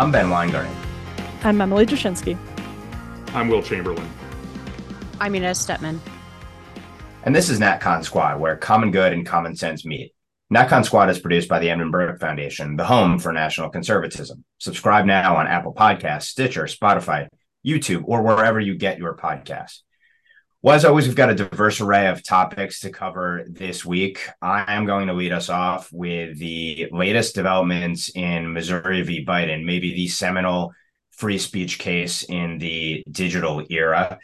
I'm Ben Weingarten. I'm Emily Jashinsky. I'm Will Chamberlain. I'm Inez Stepman. And this is NatCon Squad, where common good and common sense meet. NatCon Squad is produced by the Edmund Burke Foundation, the home for national conservatism. Subscribe now on Apple Podcasts, Stitcher, Spotify, YouTube, or wherever you get your podcasts. Well, as always, we've got a diverse array of topics to cover this week. I am going to lead us off with the latest developments in Missouri v. Biden, maybe the seminal free speech case in the digital era.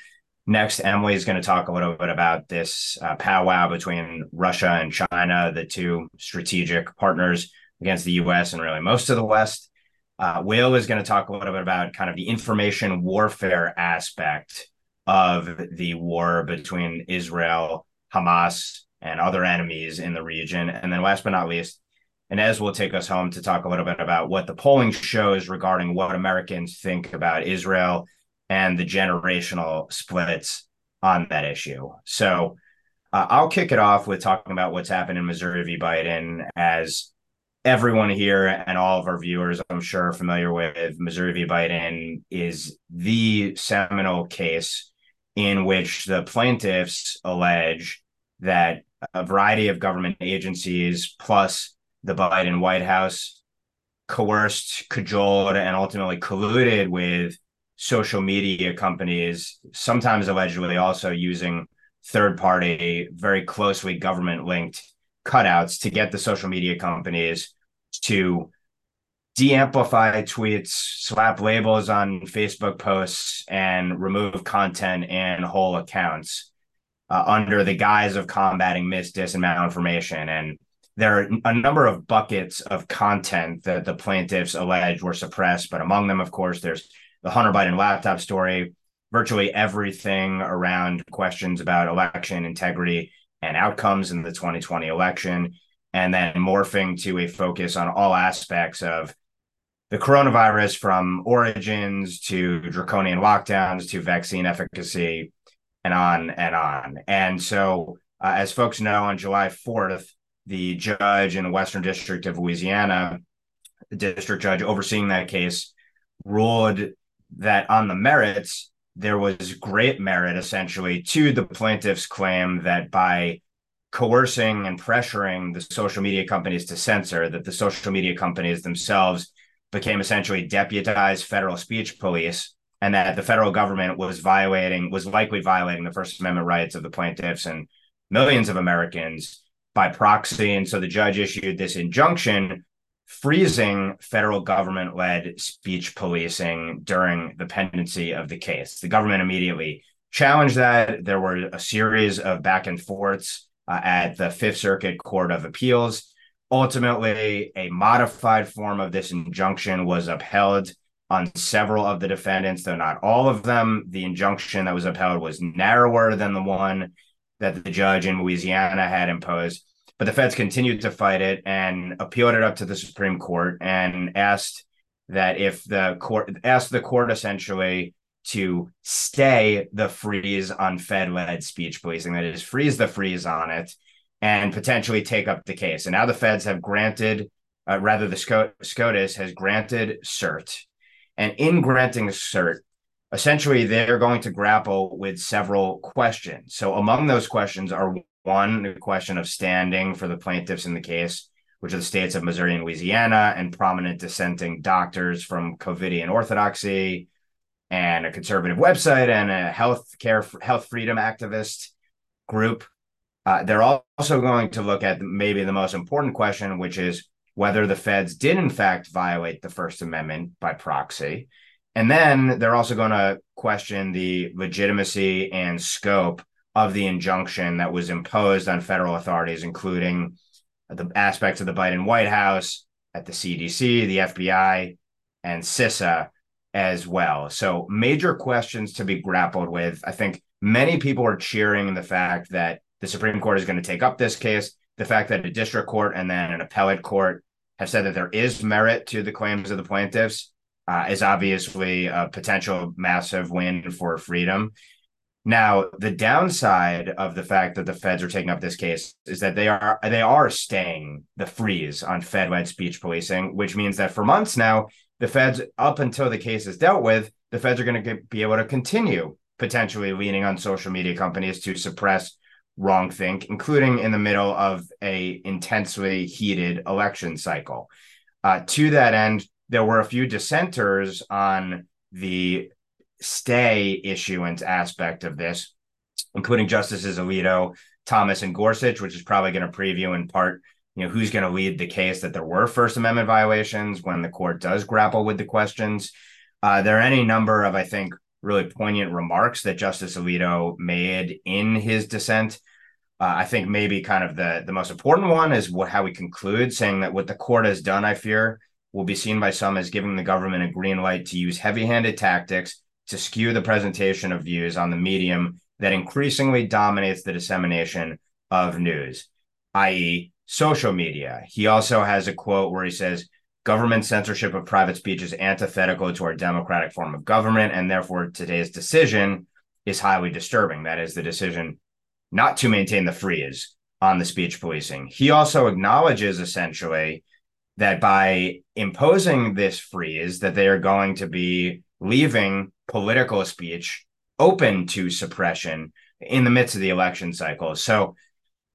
Next, Emily is going to talk a little bit about this uh, powwow between Russia and China, the two strategic partners against the US and really most of the West. Uh, Will is going to talk a little bit about kind of the information warfare aspect of the war between Israel, Hamas, and other enemies in the region. And then last but not least, Inez will take us home to talk a little bit about what the polling shows regarding what Americans think about Israel and the generational splits on that issue. So uh, I'll kick it off with talking about what's happened in Missouri v. Biden as everyone here and all of our viewers, I'm sure, are familiar with Missouri v. Biden is the seminal case in which the plaintiffs allege that a variety of government agencies plus the Biden White House coerced, cajoled, and ultimately colluded with social media companies, sometimes allegedly also using third party, very closely government linked cutouts to get the social media companies to de-amplify tweets, slap labels on Facebook posts, and remove content and whole accounts uh, under the guise of combating mis, dis, and malinformation. And there are a number of buckets of content that the plaintiffs allege were suppressed, but among them, of course, there's the Hunter Biden laptop story, virtually everything around questions about election integrity and outcomes in the 2020 election, and then morphing to a focus on all aspects of the coronavirus from origins to draconian lockdowns to vaccine efficacy and on and on. And so, uh, as folks know, on July 4th, the judge in the Western District of Louisiana, the district judge overseeing that case, ruled that on the merits, there was great merit essentially to the plaintiff's claim that by coercing and pressuring the social media companies to censor, that the social media companies themselves became essentially deputized federal speech police and that the federal government was violating was likely violating the first amendment rights of the plaintiffs and millions of americans by proxy. And so the judge issued this injunction freezing federal government led speech policing during the pendency of the case. The government immediately challenged that. There were a series of back and forths uh, at the fifth circuit court of appeals Ultimately, a modified form of this injunction was upheld on several of the defendants, though not all of them. The injunction that was upheld was narrower than the one that the judge in Louisiana had imposed. But the feds continued to fight it and appealed it up to the Supreme Court and asked that if the court asked the court essentially to stay the freeze on Fed led speech policing, that is, freeze the freeze on it and potentially take up the case. And now the feds have granted, uh, rather, the SCOTUS has granted cert. And in granting cert, essentially they're going to grapple with several questions. So among those questions are one, the question of standing for the plaintiffs in the case, which are the states of Missouri and Louisiana, and prominent dissenting doctors from Covidian Orthodoxy, and a conservative website, and a health care health freedom activist group uh, they're also going to look at maybe the most important question, which is whether the feds did in fact violate the First Amendment by proxy. And then they're also going to question the legitimacy and scope of the injunction that was imposed on federal authorities, including the aspects of the Biden White House, at the CDC, the FBI, and CISA as well. So, major questions to be grappled with. I think many people are cheering the fact that the Supreme Court is going to take up this case. The fact that a district court and then an appellate court have said that there is merit to the claims of the plaintiffs uh, is obviously a potential massive win for freedom. Now, the downside of the fact that the feds are taking up this case is that they are they are staying the freeze on Fed-led speech policing, which means that for months now, the feds, up until the case is dealt with, the feds are going to be able to continue potentially leaning on social media companies to suppress wrong think, including in the middle of a intensely heated election cycle. Uh, to that end, there were a few dissenters on the stay issuance aspect of this, including Justices Alito, Thomas, and Gorsuch, which is probably going to preview in part, you know, who's going to lead the case that there were First Amendment violations when the court does grapple with the questions. Uh, there are any number of, I think, really poignant remarks that Justice Alito made in his dissent. Uh, I think maybe kind of the the most important one is what how he concludes, saying that what the court has done, I fear, will be seen by some as giving the government a green light to use heavy-handed tactics to skew the presentation of views on the medium that increasingly dominates the dissemination of news, i.e., social media. He also has a quote where he says, Government censorship of private speech is antithetical to our democratic form of government, and therefore today's decision is highly disturbing. That is the decision not to maintain the freeze on the speech policing. He also acknowledges essentially that by imposing this freeze, that they are going to be leaving political speech open to suppression in the midst of the election cycle. So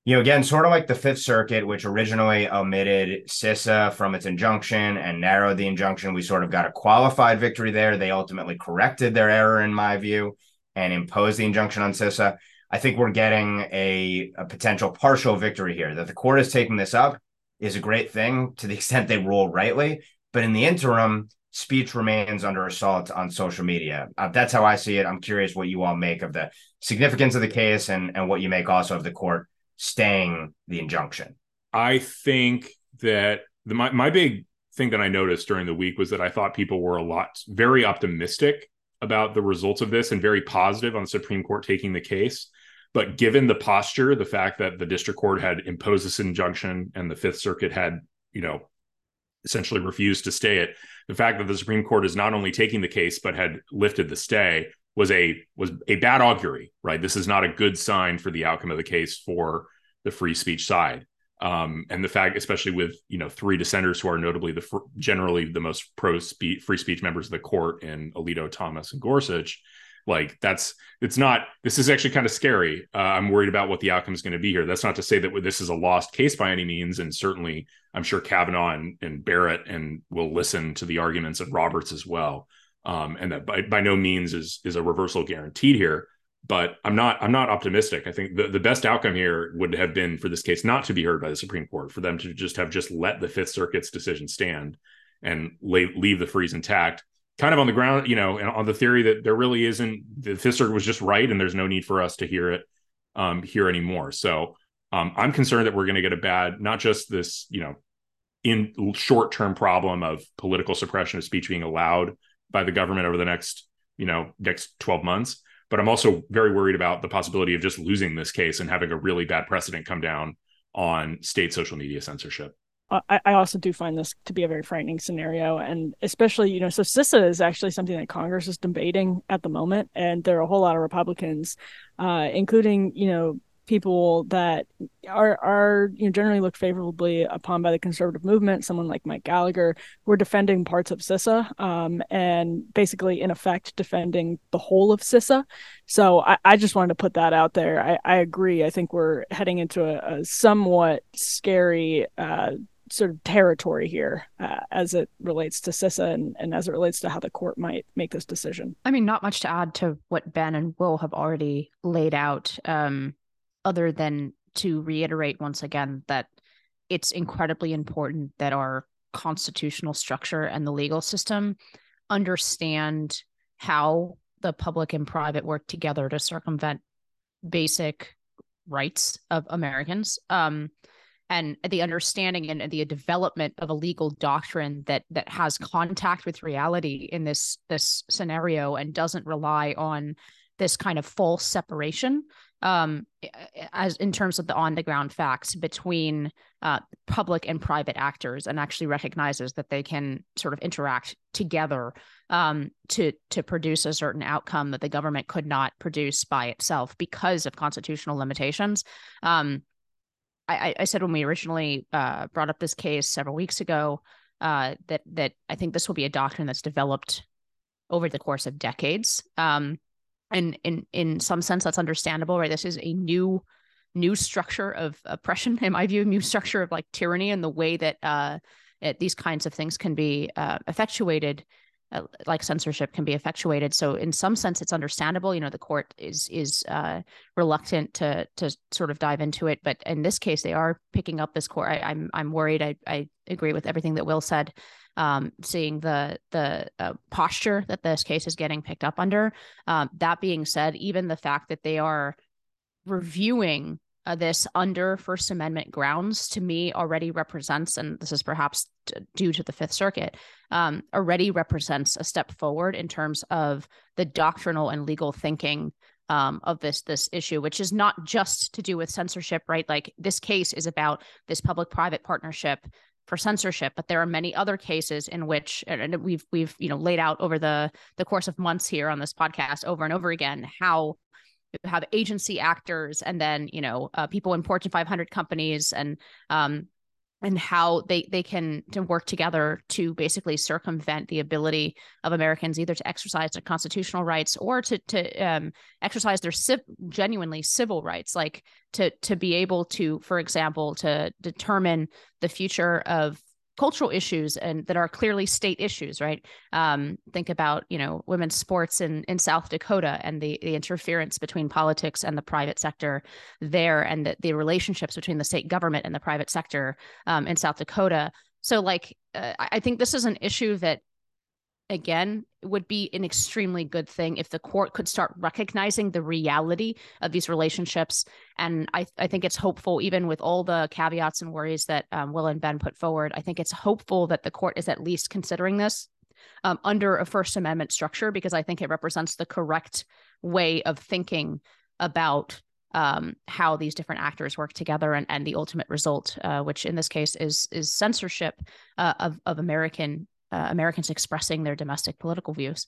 you know, again, sort of like the Fifth Circuit, which originally omitted CISA from its injunction and narrowed the injunction, we sort of got a qualified victory there. They ultimately corrected their error, in my view, and imposed the injunction on CISA. I think we're getting a, a potential partial victory here. That the court is taking this up is a great thing to the extent they rule rightly. But in the interim, speech remains under assault on social media. Uh, that's how I see it. I'm curious what you all make of the significance of the case and, and what you make also of the court staying the injunction? I think that the my, my big thing that I noticed during the week was that I thought people were a lot very optimistic about the results of this and very positive on the Supreme Court taking the case. But given the posture, the fact that the district court had imposed this injunction and the Fifth Circuit had, you know, essentially refused to stay it, the fact that the Supreme Court is not only taking the case but had lifted the stay was a was a bad augury, right? This is not a good sign for the outcome of the case for the free speech side. Um, and the fact, especially with you know three dissenters who are notably the generally the most pro free speech members of the court in Alito, Thomas, and Gorsuch, like that's it's not. This is actually kind of scary. Uh, I'm worried about what the outcome is going to be here. That's not to say that this is a lost case by any means, and certainly I'm sure Kavanaugh and, and Barrett and will listen to the arguments of Roberts as well um, and that by, by no means is is a reversal guaranteed here. But I'm not I'm not optimistic. I think the, the best outcome here would have been for this case not to be heard by the Supreme Court, for them to just have just let the Fifth Circuit's decision stand and lay, leave the freeze intact, kind of on the ground, you know, and on the theory that there really isn't the Fifth Circuit was just right, and there's no need for us to hear it um, here anymore. So um, I'm concerned that we're going to get a bad, not just this, you know, in short term problem of political suppression of speech being allowed by the government over the next, you know, next 12 months. But I'm also very worried about the possibility of just losing this case and having a really bad precedent come down on state social media censorship. I, also do find this to be a very frightening scenario. And especially, you know, so CISA is actually something that Congress is debating at the moment. And there are a whole lot of Republicans, uh, including, you know, people that are are you know generally looked favorably upon by the conservative movement, someone like Mike Gallagher, who are defending parts of CISA um, and basically in effect defending the whole of CISA. So I, I just wanted to put that out there. I, I agree. I think we're heading into a, a somewhat scary uh, sort of territory here uh, as it relates to CISA and, and as it relates to how the court might make this decision. I mean, not much to add to what Ben and Will have already laid out. Um, other than to reiterate once again that it's incredibly important that our constitutional structure and the legal system understand how the public and private work together to circumvent basic rights of Americans. Um, and the understanding and the development of a legal doctrine that that has contact with reality in this this scenario and doesn't rely on this kind of false separation um, as in terms of the on the ground facts between uh, public and private actors, and actually recognizes that they can sort of interact together um, to to produce a certain outcome that the government could not produce by itself because of constitutional limitations. Um, I, I, said when we originally uh, brought up this case several weeks ago uh, that that I think this will be a doctrine that's developed over the course of decades. Um, and in in some sense, that's understandable, right? This is a new new structure of oppression, in my view, a new structure of like tyranny, and the way that uh, it, these kinds of things can be uh, effectuated uh, like censorship can be effectuated. So in some sense, it's understandable. You know, the court is is uh, reluctant to to sort of dive into it, but in this case, they are picking up this court. I, am I'm, I'm worried. I I agree with everything that Will said. Um, seeing the the uh, posture that this case is getting picked up under. Um, that being said, even the fact that they are reviewing uh, this under First Amendment grounds to me already represents, and this is perhaps t- due to the Fifth Circuit, um, already represents a step forward in terms of the doctrinal and legal thinking um, of this this issue, which is not just to do with censorship, right? Like this case is about this public-private partnership for censorship, but there are many other cases in which, and we've we've you know laid out over the the course of months here on this podcast over and over again how have agency actors and then you know uh, people in Fortune 500 companies and um, and how they they can to work together to basically circumvent the ability of Americans either to exercise their constitutional rights or to to um, exercise their civ- genuinely civil rights, like to to be able to, for example, to determine the future of cultural issues and that are clearly state issues, right? Um, think about you know women's sports in in South Dakota and the the interference between politics and the private sector there, and the, the relationships between the state government and the private sector um, in South Dakota. So, like, uh, I think this is an issue that again would be an extremely good thing if the court could start recognizing the reality of these relationships. And i, I think it's hopeful even with all the caveats and worries that um, will and ben put forward i think it's hopeful that the court is at least considering this um, under a first amendment structure because i think it represents the correct way of thinking about um, how these different actors work together and, and the ultimate result, uh, which in this case is is censorship uh, of of American uh, Americans expressing their domestic political views.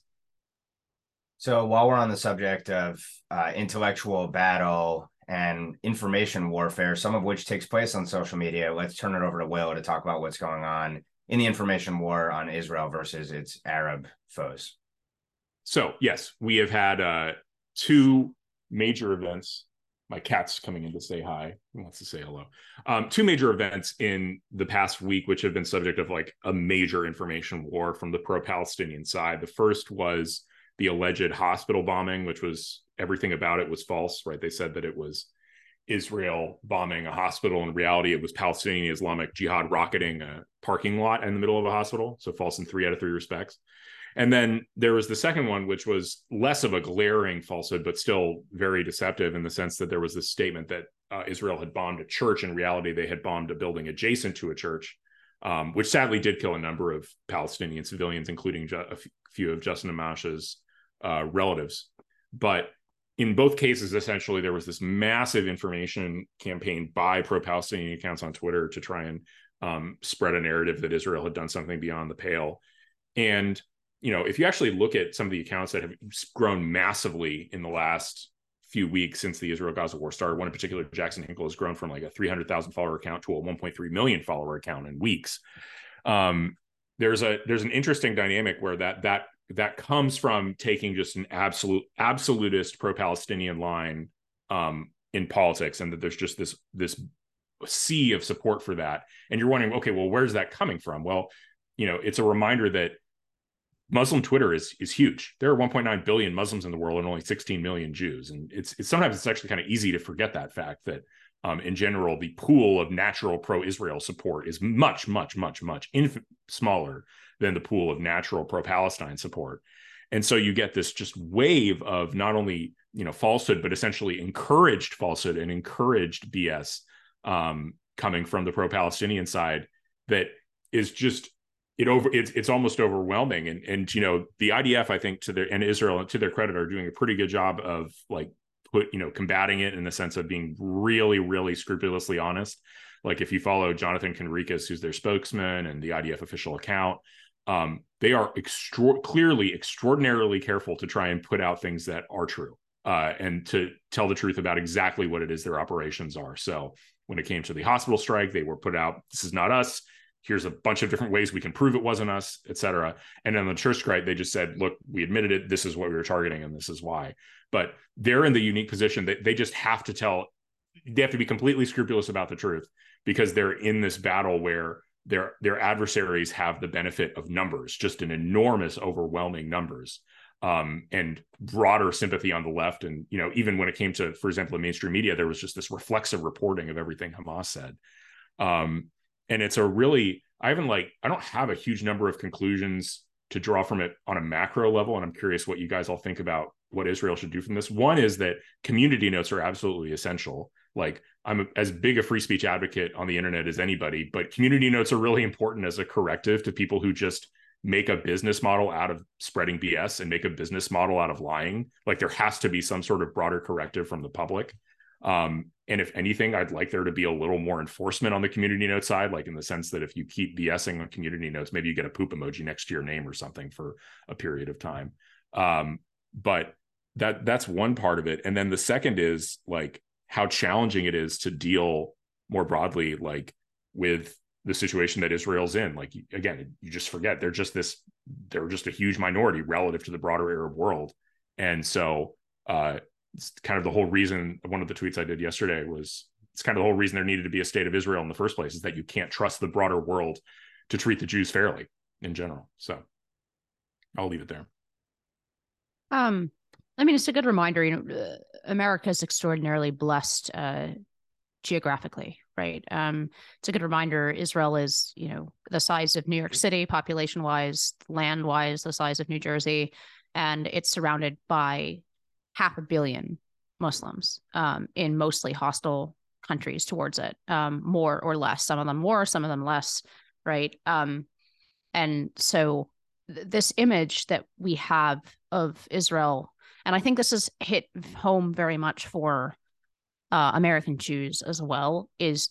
So while we're on the subject of uh, intellectual battle and information warfare, some of which takes place on social media, let's turn it over to Will to talk about what's going on in the information war on Israel versus its Arab foes. So yes, we have had uh, two major events my cat's coming in to say hi. He wants to say hello. Um, two major events in the past week, which have been subject of like a major information war from the pro-Palestinian side. The first was the alleged hospital bombing, which was everything about it was false. Right? They said that it was Israel bombing a hospital. In reality, it was Palestinian Islamic Jihad rocketing a parking lot in the middle of a hospital. So false in three out of three respects. And then there was the second one, which was less of a glaring falsehood, but still very deceptive in the sense that there was this statement that uh, Israel had bombed a church. In reality, they had bombed a building adjacent to a church, um, which sadly did kill a number of Palestinian civilians, including ju- a few of Justin Amash's uh, relatives. But in both cases, essentially, there was this massive information campaign by pro Palestinian accounts on Twitter to try and um, spread a narrative that Israel had done something beyond the pale. And you know, if you actually look at some of the accounts that have grown massively in the last few weeks since the Israel Gaza war started, one in particular, Jackson Hinkle, has grown from like a 300,000 follower account to a 1.3 million follower account in weeks. Um, there's a there's an interesting dynamic where that that that comes from taking just an absolute absolutist pro-Palestinian line um, in politics, and that there's just this this sea of support for that. And you're wondering, okay, well, where's that coming from? Well, you know, it's a reminder that Muslim Twitter is is huge. There are 1.9 billion Muslims in the world and only 16 million Jews, and it's, it's sometimes it's actually kind of easy to forget that fact that um, in general the pool of natural pro-Israel support is much much much much inf- smaller than the pool of natural pro-Palestine support, and so you get this just wave of not only you know falsehood but essentially encouraged falsehood and encouraged BS um, coming from the pro-Palestinian side that is just it over it's it's almost overwhelming. And and you know the IDF I think to their and Israel to their credit are doing a pretty good job of like put you know combating it in the sense of being really really scrupulously honest. Like if you follow Jonathan Conricus who's their spokesman and the IDF official account um, they are extra- clearly extraordinarily careful to try and put out things that are true uh, and to tell the truth about exactly what it is their operations are. So when it came to the hospital strike they were put out this is not us here's a bunch of different ways we can prove it wasn't us, et cetera. And on the church right, they just said, look, we admitted it. This is what we were targeting, and this is why. But they're in the unique position that they just have to tell, they have to be completely scrupulous about the truth because they're in this battle where their their adversaries have the benefit of numbers, just an enormous, overwhelming numbers. Um, and broader sympathy on the left. And, you know, even when it came to, for example, the mainstream media, there was just this reflexive reporting of everything Hamas said. Um, and it's a really i haven't like i don't have a huge number of conclusions to draw from it on a macro level and i'm curious what you guys all think about what israel should do from this. One is that community notes are absolutely essential. Like i'm as big a free speech advocate on the internet as anybody but community notes are really important as a corrective to people who just make a business model out of spreading bs and make a business model out of lying. Like there has to be some sort of broader corrective from the public um, and if anything, I'd like there to be a little more enforcement on the community note side, like in the sense that if you keep BSing on community notes, maybe you get a poop emoji next to your name or something for a period of time. Um, but that that's one part of it. And then the second is like how challenging it is to deal more broadly, like with the situation that Israel's in. Like again, you just forget they're just this, they're just a huge minority relative to the broader Arab world. And so uh, it's kind of the whole reason one of the tweets I did yesterday was it's kind of the whole reason there needed to be a state of Israel in the first place is that you can't trust the broader world to treat the Jews fairly in general. So I'll leave it there. Um, I mean, it's a good reminder. You know, uh, America is extraordinarily blessed uh, geographically, right? Um, it's a good reminder. Israel is, you know, the size of New York City, population wise, land wise, the size of New Jersey, and it's surrounded by half a billion Muslims um, in mostly hostile countries towards it, um, more or less. Some of them more, some of them less, right? Um, and so th- this image that we have of Israel, and I think this has hit home very much for uh, American Jews as well, is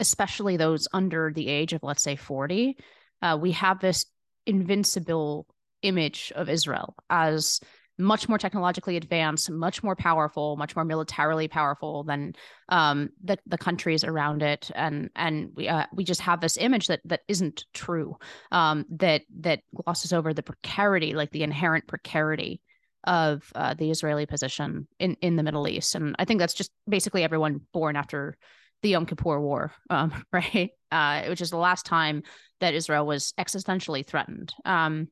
especially those under the age of, let's say, 40. Uh, we have this invincible image of Israel as much more technologically advanced, much more powerful, much more militarily powerful than um, the the countries around it, and and we uh, we just have this image that that isn't true, um, that that glosses over the precarity, like the inherent precarity of uh, the Israeli position in in the Middle East, and I think that's just basically everyone born after the Yom Kippur War, um, right? Uh, which is the last time that Israel was existentially threatened. Um,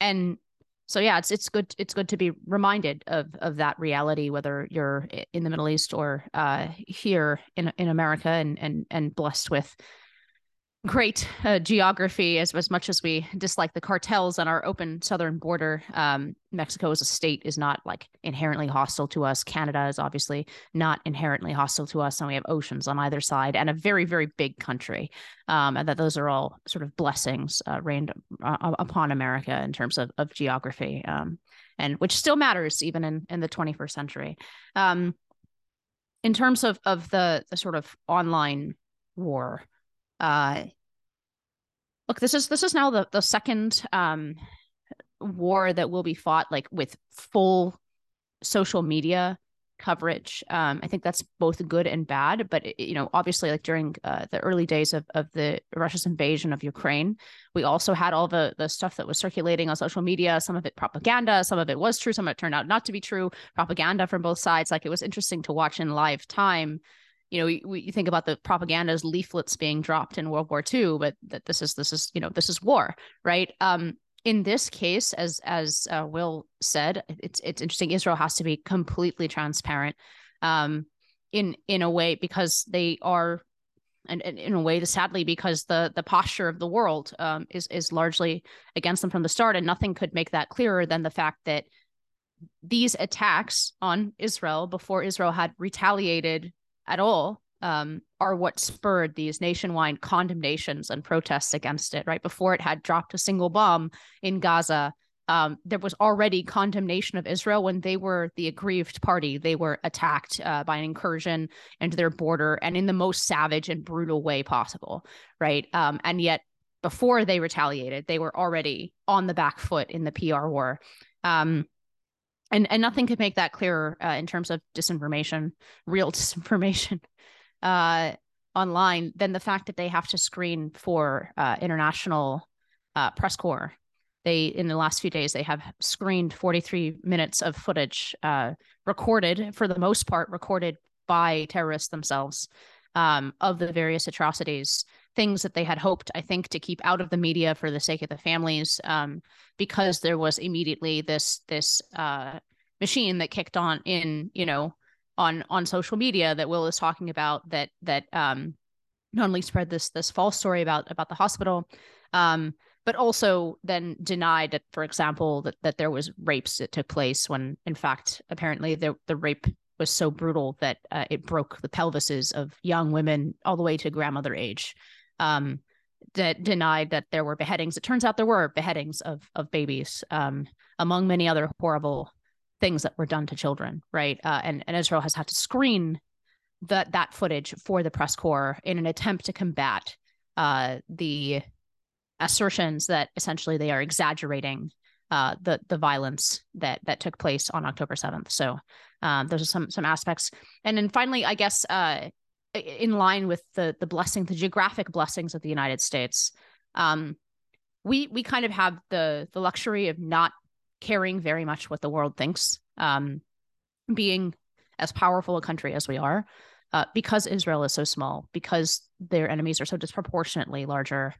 and so yeah, it's it's good it's good to be reminded of of that reality, whether you're in the Middle East or uh, here in in America, and and and blessed with great uh, geography as, as much as we dislike the cartels on our open southern border. Um, mexico as a state is not like inherently hostile to us. Canada is obviously not inherently hostile to us and we have oceans on either side and a very very big country. Um, and that those are all sort of blessings uh, rained uh, upon america in terms of, of geography um, and which still matters even in, in the 21st century. Um, in terms of, of the, the sort of online war uh, look, this is this is now the the second um, war that will be fought like with full social media coverage. Um, I think that's both good and bad. But it, you know, obviously, like during uh, the early days of of the Russia's invasion of Ukraine, we also had all the the stuff that was circulating on social media. Some of it propaganda, some of it was true, some of it turned out not to be true. Propaganda from both sides. Like it was interesting to watch in live time you know, we, we think about the propaganda as leaflets being dropped in World War II, but that this is this is you know this is war, right? Um, in this case, as as uh, Will said, it's it's interesting. Israel has to be completely transparent, um, in in a way because they are, and, and in a way, sadly, because the the posture of the world um, is is largely against them from the start, and nothing could make that clearer than the fact that these attacks on Israel before Israel had retaliated at all um, are what spurred these nationwide condemnations and protests against it. Right before it had dropped a single bomb in Gaza, um, there was already condemnation of Israel when they were the aggrieved party. They were attacked uh, by an incursion into their border and in the most savage and brutal way possible. Right, um, and yet before they retaliated, they were already on the back foot in the PR war. Um, and and nothing could make that clearer uh, in terms of disinformation, real disinformation. Uh, online than the fact that they have to screen for uh, international uh, press corps. They in the last few days they have screened 43 minutes of footage uh, recorded for the most part recorded by terrorists themselves um, of the various atrocities, things that they had hoped, I think, to keep out of the media for the sake of the families, um, because there was immediately this this uh, machine that kicked on in, you know, on on social media that Will is talking about that that um, not only spread this this false story about about the hospital, um, but also then denied that, for example, that that there was rapes that took place when in fact apparently the the rape was so brutal that uh, it broke the pelvises of young women all the way to grandmother age. Um, that denied that there were beheadings. It turns out there were beheadings of of babies, um, among many other horrible things that were done to children. Right, uh, and and Israel has had to screen that that footage for the press corps in an attempt to combat uh, the assertions that essentially they are exaggerating uh, the the violence that that took place on October seventh. So um, those are some some aspects, and then finally, I guess uh, in line with the the blessing, the geographic blessings of the United States, um, we we kind of have the the luxury of not caring very much what the world thinks, um, being as powerful a country as we are, uh, because Israel is so small, because their enemies are so disproportionately larger.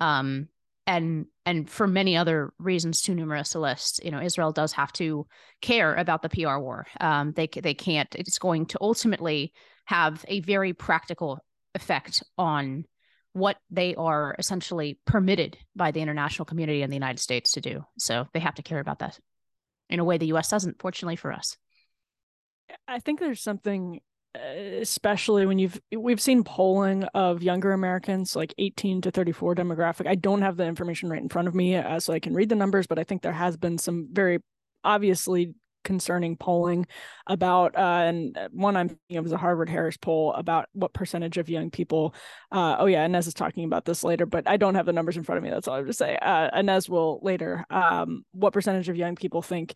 Um, and and for many other reasons too numerous to list you know israel does have to care about the pr war um, they they can't it's going to ultimately have a very practical effect on what they are essentially permitted by the international community and the united states to do so they have to care about that in a way the us doesn't fortunately for us i think there's something especially when you've we've seen polling of younger Americans like 18 to 34 demographic. I don't have the information right in front of me uh, so I can read the numbers, but I think there has been some very obviously concerning polling about uh, and one I'm thinking of was a Harvard Harris poll about what percentage of young people uh, oh yeah Inez is talking about this later but I don't have the numbers in front of me that's all I have to say uh, Inez will later um, what percentage of young people think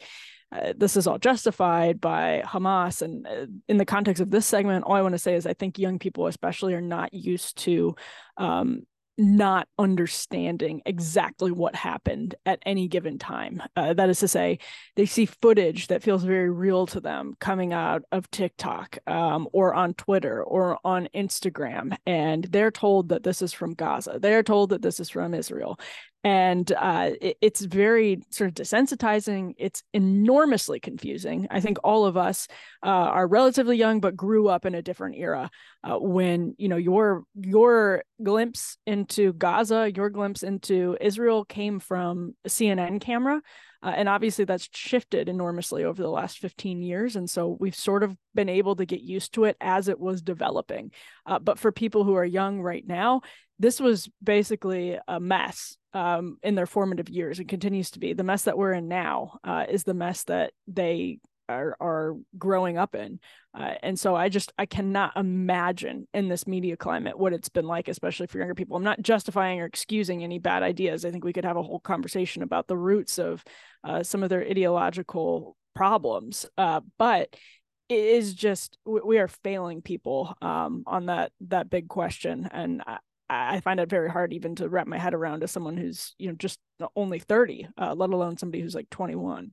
uh, this is all justified by Hamas. And uh, in the context of this segment, all I want to say is I think young people, especially, are not used to um, not understanding exactly what happened at any given time. Uh, that is to say, they see footage that feels very real to them coming out of TikTok um, or on Twitter or on Instagram, and they're told that this is from Gaza. They're told that this is from Israel and uh, it, it's very sort of desensitizing. It's enormously confusing. I think all of us uh, are relatively young, but grew up in a different era uh, when you know your your glimpse into Gaza, your glimpse into Israel came from a CNN camera. Uh, and obviously, that's shifted enormously over the last 15 years. And so we've sort of been able to get used to it as it was developing. Uh, but for people who are young right now, this was basically a mess um, in their formative years and continues to be. The mess that we're in now uh, is the mess that they are are growing up in, uh, and so I just I cannot imagine in this media climate what it's been like, especially for younger people. I'm not justifying or excusing any bad ideas. I think we could have a whole conversation about the roots of uh, some of their ideological problems, uh, but it is just we are failing people um, on that that big question and I find it very hard even to wrap my head around as someone who's you know just only 30 uh, let alone somebody who's like 21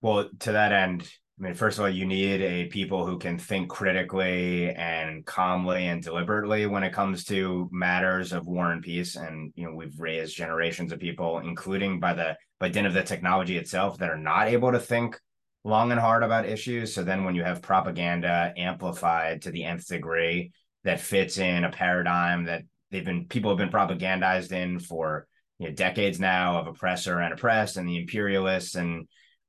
well to that end i mean first of all you need a people who can think critically and calmly and deliberately when it comes to matters of war and peace. And you know we've raised generations of people including by the by dint of the technology itself that are not able to think long and hard about issues. So then when you have propaganda amplified to the nth degree that fits in a paradigm that they've been people have been propagandized in for you know, decades now of oppressor and oppressed and the imperialists and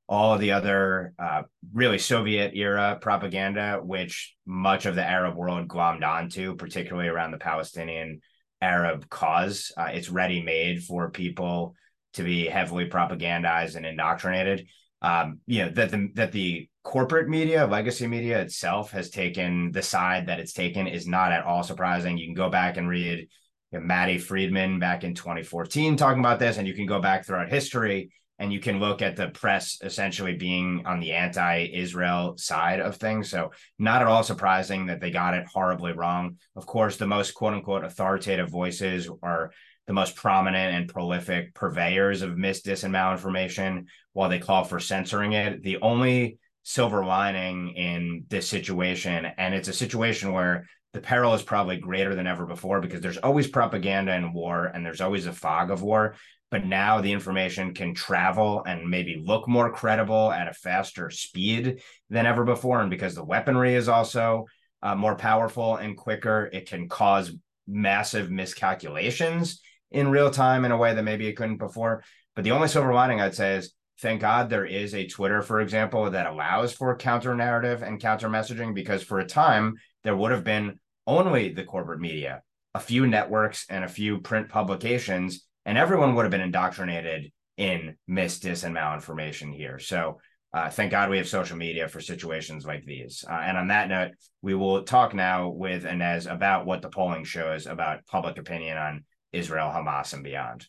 all the other uh, really Soviet era propaganda, which much of the Arab world glommed onto, particularly around the Palestinian Arab cause. Uh, it's ready made for people to be heavily propagandized and indoctrinated. Um, you know that the that the corporate media, legacy media itself has taken the side that it's taken is not at all surprising. You can go back and read you know, Matti Friedman back in 2014 talking about this, and you can go back throughout history and you can look at the press essentially being on the anti-Israel side of things. So not at all surprising that they got it horribly wrong. Of course, the most quote unquote authoritative voices are the most prominent and prolific purveyors of mis, dis, and malinformation while they call for censoring it. The only silver lining in this situation, and it's a situation where the peril is probably greater than ever before because there's always propaganda in war and there's always a fog of war. But now the information can travel and maybe look more credible at a faster speed than ever before. And because the weaponry is also uh, more powerful and quicker, it can cause massive miscalculations in real time in a way that maybe it couldn't before. But the only silver lining I'd say is thank God there is a Twitter, for example, that allows for counter narrative and counter messaging because for a time there would have been only the corporate media, a few networks, and a few print publications, and everyone would have been indoctrinated in mis, dis, and malinformation here. So uh, thank God we have social media for situations like these. Uh, and on that note, we will talk now with Inez about what the polling shows about public opinion on Israel, Hamas, and beyond.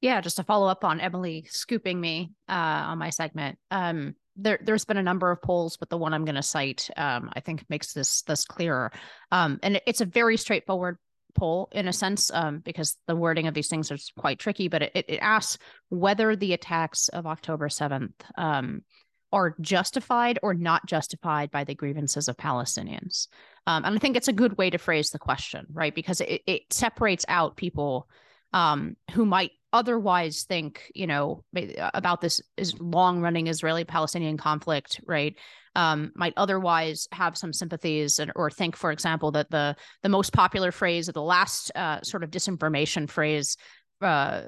Yeah, just to follow up on Emily scooping me uh, on my segment. Um, there, there's been a number of polls, but the one I'm going to cite, um, I think, makes this this clearer. Um, and it's a very straightforward poll in a sense, um, because the wording of these things is quite tricky. But it, it asks whether the attacks of October 7th um, are justified or not justified by the grievances of Palestinians. Um, and I think it's a good way to phrase the question, right? Because it, it separates out people um, who might otherwise think, you know, about this is long running Israeli Palestinian conflict, right? Um, might otherwise have some sympathies and, or think, for example, that the the most popular phrase of the last uh, sort of disinformation phrase uh,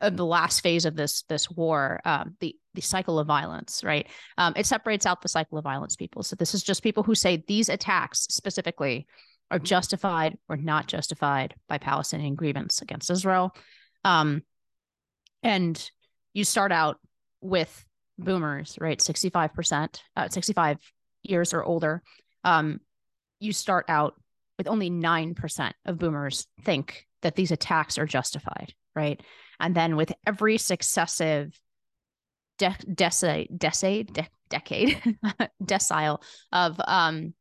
of the last phase of this this war, um, the the cycle of violence, right? Um, it separates out the cycle of violence people. So this is just people who say these attacks specifically are justified or not justified by Palestinian grievance against Israel. Um, and you start out with boomers, right? 65%, uh, 65 years or older. Um, you start out with only 9% of boomers think that these attacks are justified, right? And then with every successive de- decade, decade, de- decade, decile of um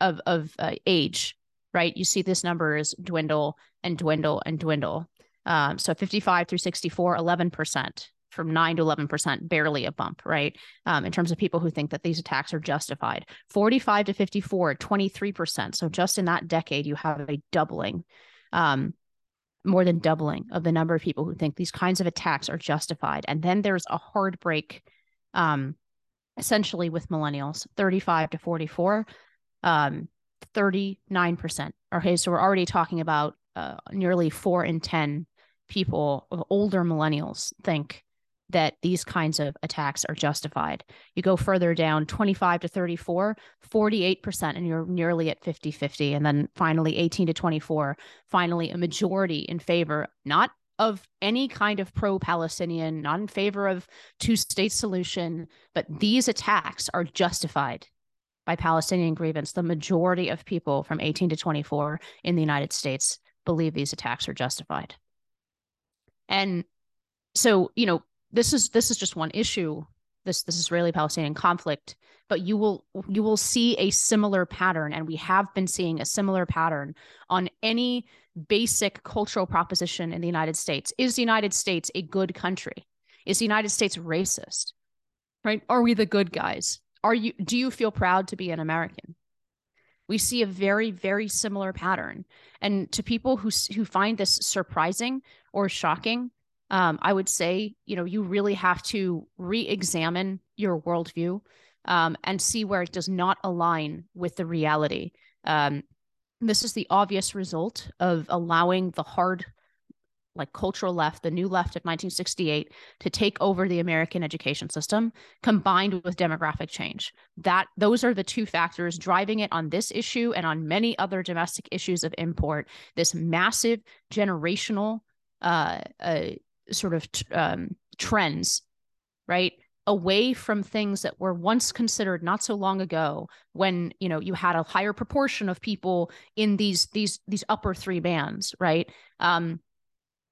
of of uh, age, right? You see this number is dwindle and dwindle and dwindle. Um, so 55 through 64, 11%. From 9 to 11%, barely a bump, right? Um, in terms of people who think that these attacks are justified. 45 to 54, 23%. So just in that decade, you have a doubling, um, more than doubling of the number of people who think these kinds of attacks are justified. And then there's a hard break, um, essentially with millennials, 35 to 44. Um, 39%. Okay, so we're already talking about uh, nearly four in 10 people, uh, older millennials, think that these kinds of attacks are justified. You go further down, 25 to 34, 48%, and you're nearly at 50 50. And then finally, 18 to 24, finally, a majority in favor, not of any kind of pro Palestinian, not in favor of two state solution, but these attacks are justified by Palestinian grievance, the majority of people from 18 to 24 in the United States believe these attacks are justified. And so, you know, this is this is just one issue, this this Israeli-Palestinian conflict, but you will you will see a similar pattern and we have been seeing a similar pattern on any basic cultural proposition in the United States. Is the United States a good country? Is the United States racist? Right? Are we the good guys? are you do you feel proud to be an american we see a very very similar pattern and to people who who find this surprising or shocking um, i would say you know you really have to re-examine your worldview um, and see where it does not align with the reality um, this is the obvious result of allowing the hard like cultural left, the new left of 1968, to take over the American education system, combined with demographic change. That those are the two factors driving it on this issue and on many other domestic issues of import. This massive generational uh, sort of t- um, trends, right? away from things that were once considered not so long ago when you know you had a higher proportion of people in these these these upper three bands right um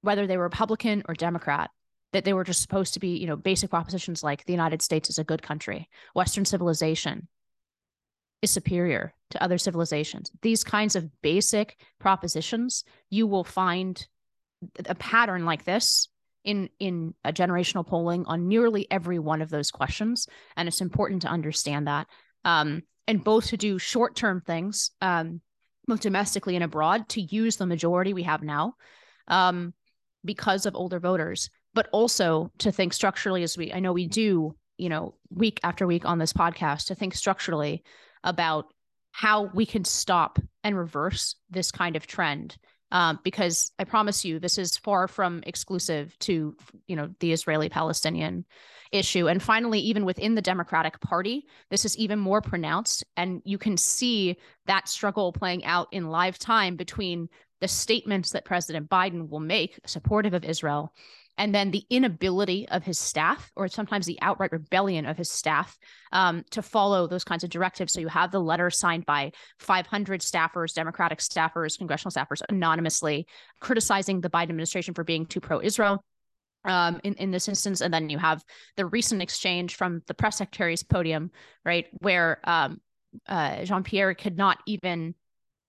whether they were Republican or Democrat, that they were just supposed to be, you know, basic propositions like the United States is a good country, Western civilization is superior to other civilizations. These kinds of basic propositions, you will find a pattern like this in in a generational polling on nearly every one of those questions. And it's important to understand that um, and both to do short-term things um, both domestically and abroad to use the majority we have now um, because of older voters but also to think structurally as we i know we do you know week after week on this podcast to think structurally about how we can stop and reverse this kind of trend um, because I promise you, this is far from exclusive to you know the Israeli-Palestinian issue. And finally, even within the Democratic Party, this is even more pronounced, and you can see that struggle playing out in live time between the statements that President Biden will make supportive of Israel and then the inability of his staff, or sometimes the outright rebellion of his staff, um, to follow those kinds of directives. So you have the letter signed by 500 staffers, Democratic staffers, congressional staffers, anonymously criticizing the Biden administration for being too pro-Israel. Um, in, in this instance, and then you have the recent exchange from the press secretary's podium, right, where um, uh, Jean Pierre could not even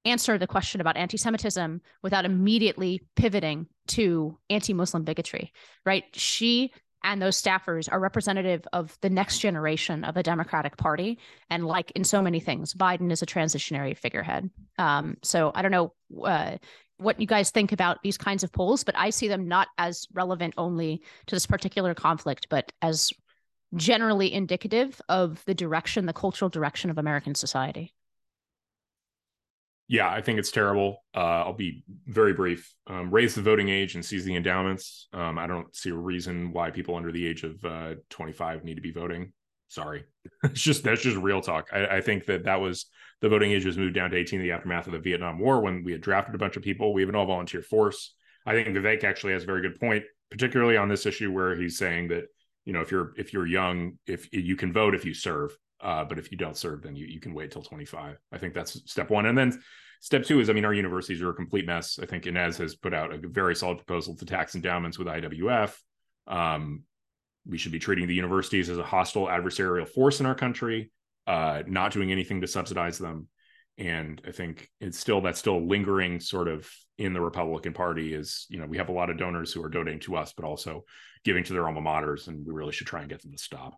answer the question about anti-Semitism without immediately pivoting to anti-Muslim bigotry, right? She and those staffers are representative of the next generation of the Democratic Party. And like in so many things, Biden is a transitionary figurehead. Um, so I don't know uh, what you guys think about these kinds of polls, but I see them not as relevant only to this particular conflict, but as generally indicative of the direction, the cultural direction of American society. Yeah, I think it's terrible. Uh, I'll be very brief. Um, raise the voting age and seize the endowments. Um, I don't see a reason why people under the age of uh, 25 need to be voting. Sorry, it's just that's just real talk. I, I, think that that was the voting age was moved down to 18 in the aftermath of the Vietnam War when we had drafted a bunch of people. We have an all volunteer force. I think Vivek actually has a very good point, particularly on this issue where he's saying that you know if you're if you're young, if you can vote if you serve. Uh, but if you don't serve, then you, you can wait till 25. I think that's step one. And then step two is, I mean, our universities are a complete mess. I think Inez has put out a very solid proposal to tax endowments with IWF. Um, we should be treating the universities as a hostile adversarial force in our country, uh, not doing anything to subsidize them. And I think it's still that's still lingering sort of in the Republican Party is, you know, we have a lot of donors who are donating to us, but also giving to their alma maters, and we really should try and get them to stop.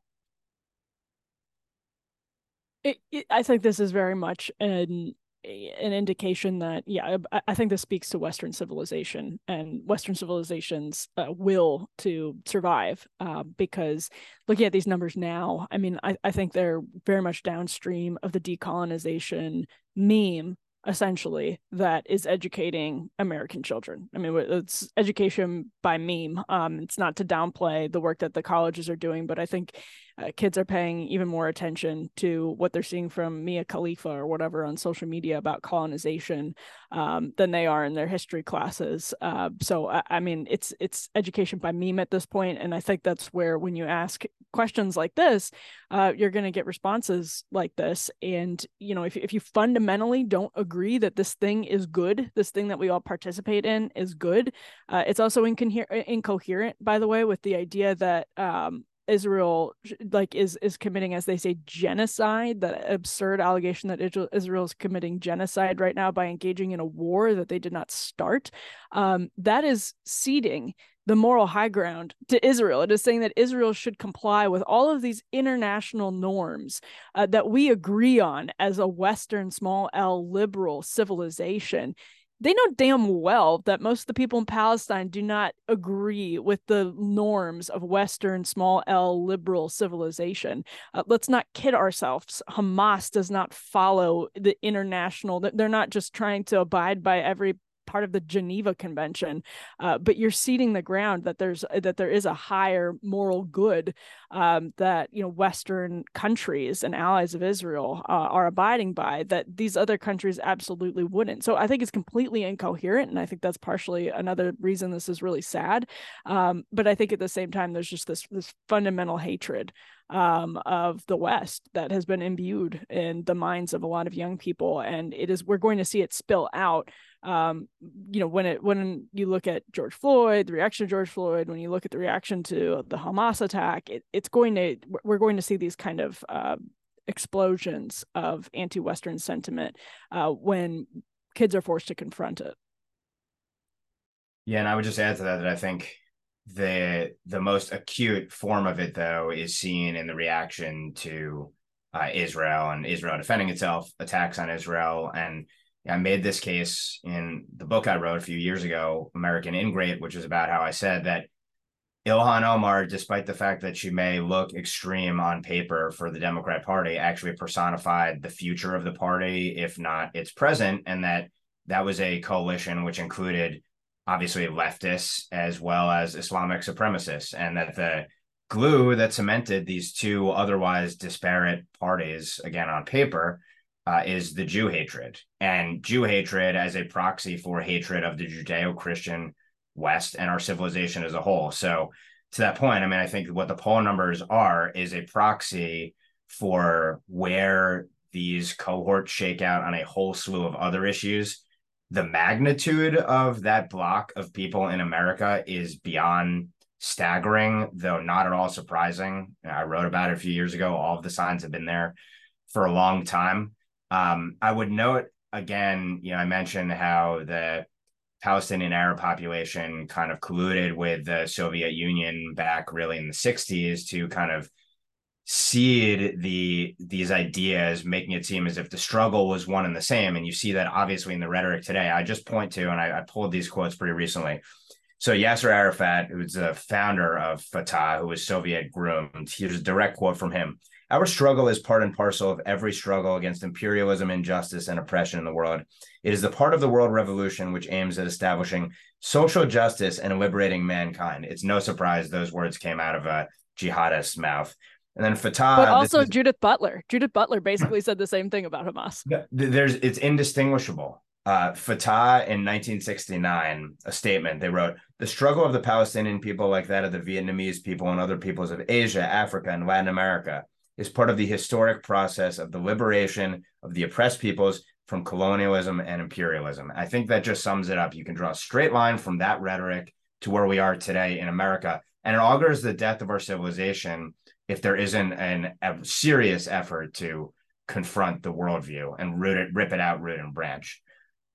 It, it, I think this is very much an an indication that yeah I, I, think this speaks to western civilization and western civilization's uh, will to survive uh, because looking at these numbers now i mean I, I think they're very much downstream of the decolonization meme essentially that is educating American children. I mean, it's education by meme. Um, it's not to downplay the work that the colleges are doing, but I think uh, kids are paying even more attention to what they're seeing from Mia Khalifa or whatever on social media about colonization um, than they are in their history classes. Uh, so I, I, mean, it's it's education by meme at this point, and I think that's where when you ask questions like this, uh, you're going to get responses like this. And you know, if if you fundamentally don't agree that this thing is good, this thing that we all participate in is good, uh, it's also incoher- incoherent, by the way, with the idea that um, Israel like is is committing as they say genocide that absurd allegation that Israel is committing genocide right now by engaging in a war that they did not start um, that is ceding the moral high ground to Israel. It is saying that Israel should comply with all of these international norms uh, that we agree on as a western small l liberal civilization they know damn well that most of the people in Palestine do not agree with the norms of Western small L liberal civilization. Uh, let's not kid ourselves. Hamas does not follow the international, they're not just trying to abide by every part of the Geneva Convention, uh, but you're ceding the ground that there's that there is a higher moral good um, that you know Western countries and allies of Israel uh, are abiding by that these other countries absolutely wouldn't. So I think it's completely incoherent, and I think that's partially another reason this is really sad. Um, but I think at the same time, there's just this this fundamental hatred um, of the West that has been imbued in the minds of a lot of young people, and it is we're going to see it spill out um, you know, when it when you look at George Floyd, the reaction to George Floyd, when you look at the reaction to the Hamas attack, it, it's going to we're going to see these kind of uh, explosions of anti-Western sentiment uh, when kids are forced to confront it. Yeah, and I would just add to that that I think the the most acute form of it though is seen in the reaction to uh, Israel and Israel defending itself, attacks on Israel, and I made this case in the book I wrote a few years ago, American Ingrate, which is about how I said that Ilhan Omar, despite the fact that she may look extreme on paper for the Democrat Party, actually personified the future of the party, if not its present, and that that was a coalition which included obviously leftists as well as Islamic supremacists, and that the glue that cemented these two otherwise disparate parties, again on paper, uh, is the Jew hatred, and Jew hatred as a proxy for hatred of the Judeo Christian West and our civilization as a whole. So, to that point, I mean, I think what the poll numbers are is a proxy for where these cohorts shake out on a whole slew of other issues. The magnitude of that block of people in America is beyond staggering, though not at all surprising. I wrote about it a few years ago. All of the signs have been there for a long time. Um, I would note again, you know, I mentioned how the Palestinian Arab population kind of colluded with the Soviet Union back really in the 60s to kind of seed the these ideas, making it seem as if the struggle was one and the same. And you see that obviously in the rhetoric today. I just point to, and I, I pulled these quotes pretty recently. So Yasser Arafat, who's the founder of Fatah, who was Soviet groomed, here's a direct quote from him. Our struggle is part and parcel of every struggle against imperialism, injustice, and oppression in the world. It is the part of the world revolution which aims at establishing social justice and liberating mankind. It's no surprise those words came out of a jihadist's mouth. And then Fatah, but also is, Judith Butler. Judith Butler basically said the same thing about Hamas. There's it's indistinguishable. Uh, Fatah in 1969, a statement they wrote: "The struggle of the Palestinian people, like that of the Vietnamese people and other peoples of Asia, Africa, and Latin America, is part of the historic process of the liberation of the oppressed peoples from colonialism and imperialism. I think that just sums it up. You can draw a straight line from that rhetoric to where we are today in America. And it augurs the death of our civilization if there isn't an, a serious effort to confront the worldview and root it, rip it out, root and branch.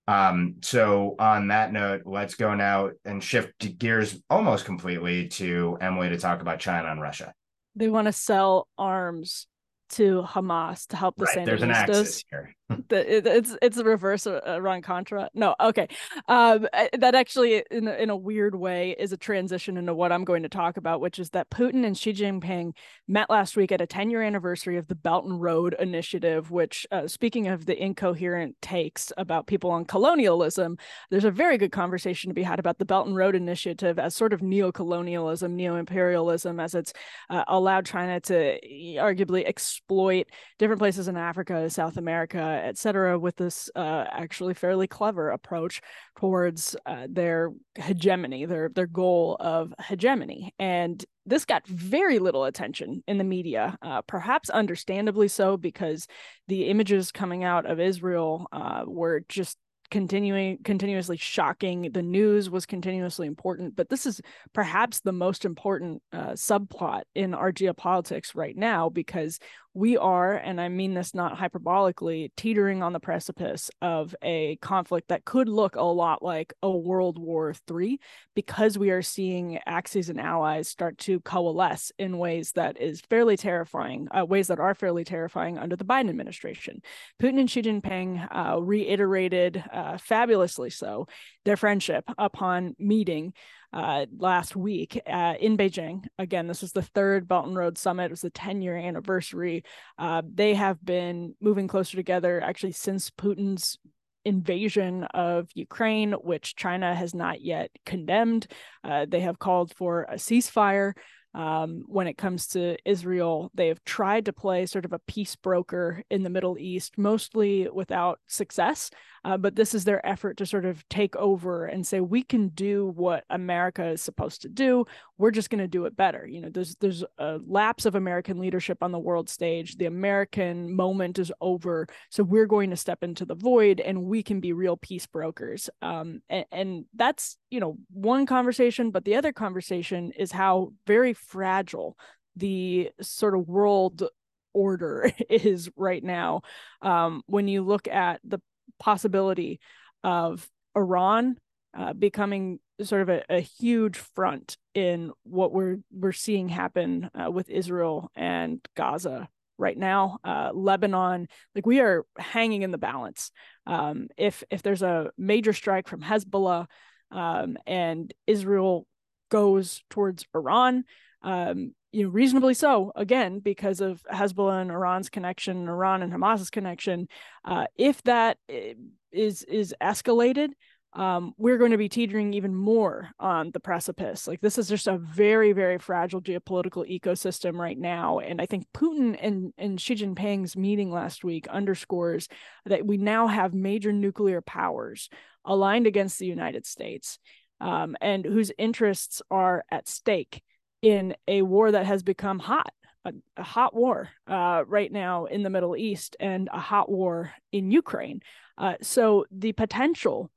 Um, so on that note, let's go now and shift gears almost completely to Emily to talk about China and Russia they want to sell arms to Hamas to help the right, Sandinistas. There's an axis here. The, it, it's it's a reverse Iran Contra. No, okay. Um, that actually, in a, in a weird way, is a transition into what I'm going to talk about, which is that Putin and Xi Jinping met last week at a 10 year anniversary of the Belt and Road Initiative. Which, uh, speaking of the incoherent takes about people on colonialism, there's a very good conversation to be had about the Belt and Road Initiative as sort of neo-colonialism, neo-imperialism, as it's uh, allowed China to arguably exploit different places in Africa, South America etc., with this uh, actually fairly clever approach towards uh, their hegemony, their their goal of hegemony, and this got very little attention in the media, uh, perhaps understandably so, because the images coming out of Israel uh, were just continuing continuously shocking the news was continuously important but this is perhaps the most important uh, subplot in our geopolitics right now because we are, and I mean this not hyperbolically, teetering on the precipice of a conflict that could look a lot like a World War III because we are seeing axes and allies start to coalesce in ways that is fairly terrifying, uh, ways that are fairly terrifying under the Biden administration. Putin and Xi Jinping uh, reiterated, uh, fabulously so, their friendship upon meeting uh, last week uh, in Beijing. Again, this was the third Belt and Road Summit. It was the 10 year anniversary. Uh, they have been moving closer together actually since Putin's invasion of Ukraine, which China has not yet condemned. Uh, they have called for a ceasefire. Um, when it comes to Israel, they have tried to play sort of a peace broker in the Middle East, mostly without success. Uh, but this is their effort to sort of take over and say we can do what America is supposed to do. We're just going to do it better. You know, there's there's a lapse of American leadership on the world stage. The American moment is over, so we're going to step into the void, and we can be real peace brokers. Um, and, and that's you know one conversation, but the other conversation is how very fragile the sort of world order is right now. Um, when you look at the possibility of Iran uh, becoming sort of a, a, huge front in what we're we're seeing happen uh, with Israel and Gaza right now. Uh, Lebanon, like we are hanging in the balance. Um, if if there's a major strike from Hezbollah um, and Israel goes towards Iran, um, you know, reasonably so, again, because of Hezbollah and Iran's connection, Iran and Hamas's connection. Uh, if that eh, is is escalated, um, we're going to be teetering even more on the precipice. Like this is just a very, very fragile geopolitical ecosystem right now. And I think Putin and, and Xi Jinping's meeting last week underscores that we now have major nuclear powers aligned against the United States um, and whose interests are at stake in a war that has become hot, a, a hot war uh, right now in the Middle East and a hot war in Ukraine. Uh, so the potential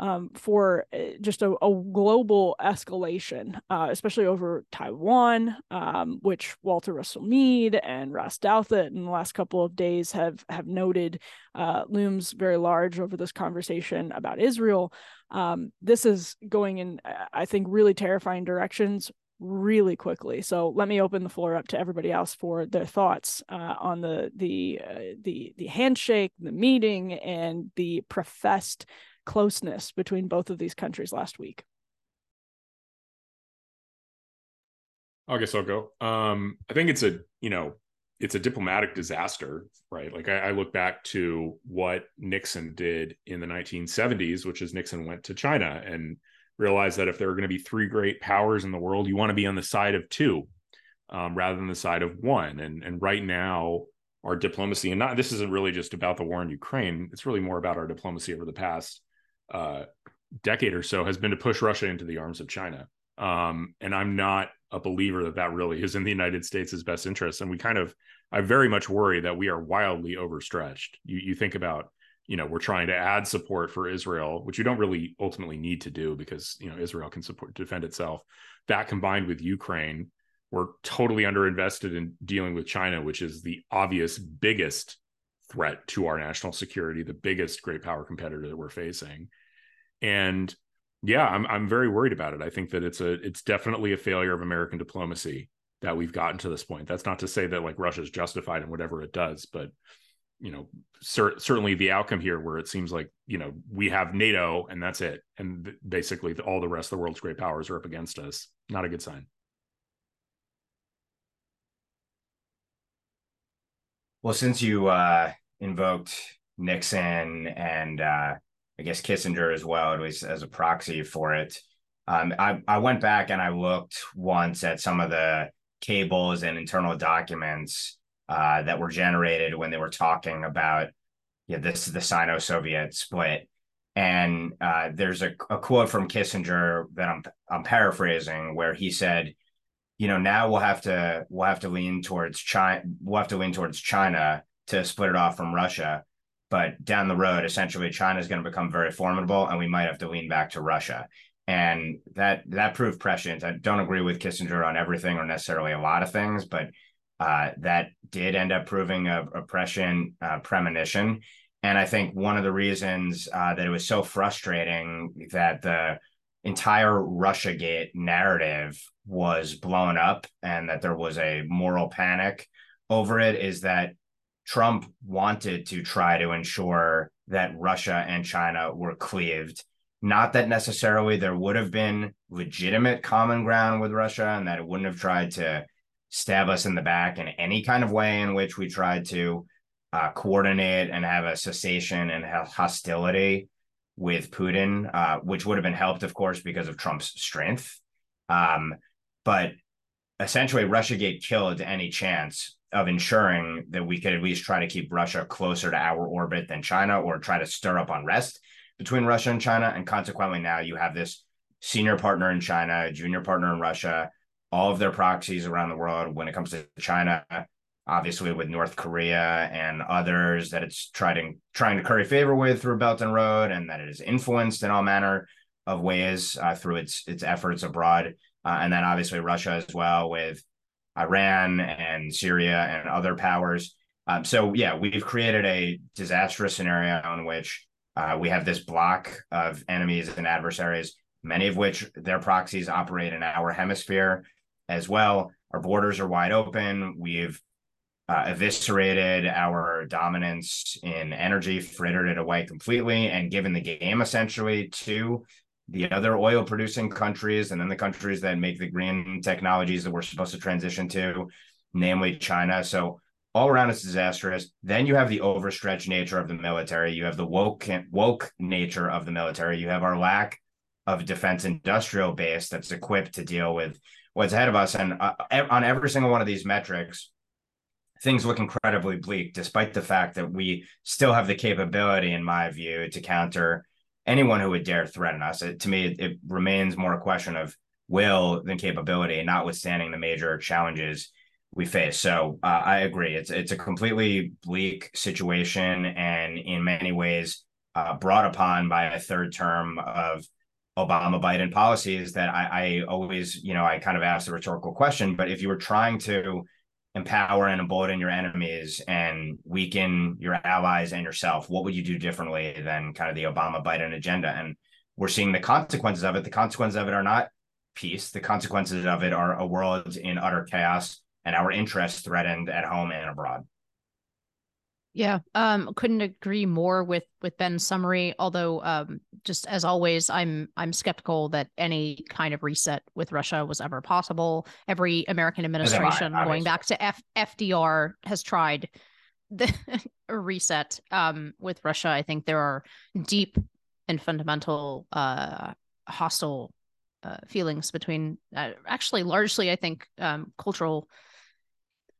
um, for uh, just a, a global escalation, uh, especially over Taiwan, um, which Walter Russell Mead and Ross Douthat in the last couple of days have have noted uh, looms very large over this conversation about Israel. Um, this is going in, I think, really terrifying directions really quickly. So let me open the floor up to everybody else for their thoughts uh, on the the uh, the the handshake, the meeting, and the professed closeness between both of these countries last week. I guess I'll go. Um, I think it's a you know it's a diplomatic disaster, right? Like I, I look back to what Nixon did in the 1970s, which is Nixon went to China and realize that if there are going to be three great powers in the world, you want to be on the side of two um, rather than the side of one. And and right now, our diplomacy and not this isn't really just about the war in Ukraine. It's really more about our diplomacy over the past uh, decade or so has been to push Russia into the arms of China. Um, and I'm not a believer that that really is in the United States' best interest. And we kind of, I very much worry that we are wildly overstretched. You, you think about you know we're trying to add support for Israel, which you don't really ultimately need to do because you know Israel can support defend itself. That combined with Ukraine, we're totally underinvested in dealing with China, which is the obvious biggest threat to our national security, the biggest great power competitor that we're facing. And yeah, I'm I'm very worried about it. I think that it's a it's definitely a failure of American diplomacy that we've gotten to this point. That's not to say that like Russia's justified in whatever it does, but you know cer- certainly the outcome here where it seems like you know we have nato and that's it. And th- basically the, all the rest of the world's great powers are up against us. Not a good sign. Well since you uh invoked nixon and uh i guess kissinger as well at least as a proxy for it um i i went back and i looked once at some of the cables and internal documents uh, that were generated when they were talking about yeah, this is the Sino-Soviet split. And uh, there's a, a quote from Kissinger that I'm I'm paraphrasing where he said, you know, now we'll have to we'll have to lean towards China we'll have to lean towards China to split it off from Russia. But down the road, essentially China is going to become very formidable and we might have to lean back to Russia. And that that proved prescient. I don't agree with Kissinger on everything or necessarily a lot of things, but uh, that did end up proving a, oppression uh, premonition. And I think one of the reasons uh, that it was so frustrating that the entire Russiagate narrative was blown up and that there was a moral panic over it is that Trump wanted to try to ensure that Russia and China were cleaved. Not that necessarily there would have been legitimate common ground with Russia and that it wouldn't have tried to stab us in the back in any kind of way in which we tried to uh, coordinate and have a cessation and have hostility with Putin, uh, which would have been helped, of course, because of Trump's strength. Um, but essentially Russiagate killed any chance of ensuring that we could at least try to keep Russia closer to our orbit than China or try to stir up unrest between Russia and China. And consequently, now you have this senior partner in China, junior partner in Russia, all of their proxies around the world when it comes to China, obviously with North Korea and others that it's trying trying to curry favor with through Belt and Road, and that it is influenced in all manner of ways uh, through its its efforts abroad, uh, and then obviously Russia as well with Iran and Syria and other powers. Um, so yeah, we've created a disastrous scenario in which uh, we have this block of enemies and adversaries, many of which their proxies operate in our hemisphere as well. Our borders are wide open. We've uh, eviscerated our dominance in energy, frittered it away completely, and given the game essentially to the other oil producing countries and then the countries that make the green technologies that we're supposed to transition to, namely China. So all around it's disastrous. Then you have the overstretched nature of the military. You have the woke woke nature of the military. You have our lack of defense industrial base that's equipped to deal with what's ahead of us. And uh, on every single one of these metrics, things look incredibly bleak, despite the fact that we still have the capability, in my view, to counter anyone who would dare threaten us. It, to me, it, it remains more a question of will than capability, notwithstanding the major challenges we face. So uh, I agree. It's it's a completely bleak situation, and in many ways, uh, brought upon by a third term of Obama Biden policies. That I, I always, you know, I kind of ask the rhetorical question. But if you were trying to empower and embolden your enemies and weaken your allies and yourself, what would you do differently than kind of the Obama Biden agenda? And we're seeing the consequences of it. The consequences of it are not peace. The consequences of it are a world in utter chaos and our interests threatened at home and abroad. Yeah, um, couldn't agree more with with Ben's summary. Although, um, just as always, I'm I'm skeptical that any kind of reset with Russia was ever possible. Every American administration, I, going back to F- FDR, has tried the reset um, with Russia. I think there are deep and fundamental uh, hostile uh, feelings between, uh, actually, largely, I think, um, cultural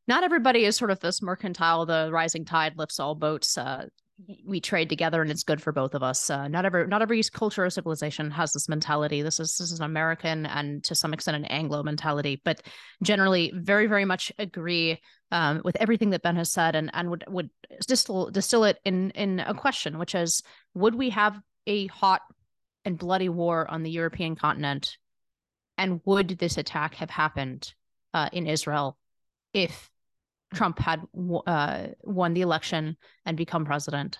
not everybody is sort of this mercantile, the rising tide lifts all boats. Uh, we trade together and it's good for both of us. Uh, not every not every culture or civilization has this mentality. This is this is an American and to some extent an Anglo mentality, but generally very very much agree um, with everything that Ben has said and and would would distill distill it in in a question, which is would we have a hot and bloody war on the European continent, and would this attack have happened uh, in Israel if Trump had uh, won the election and become president.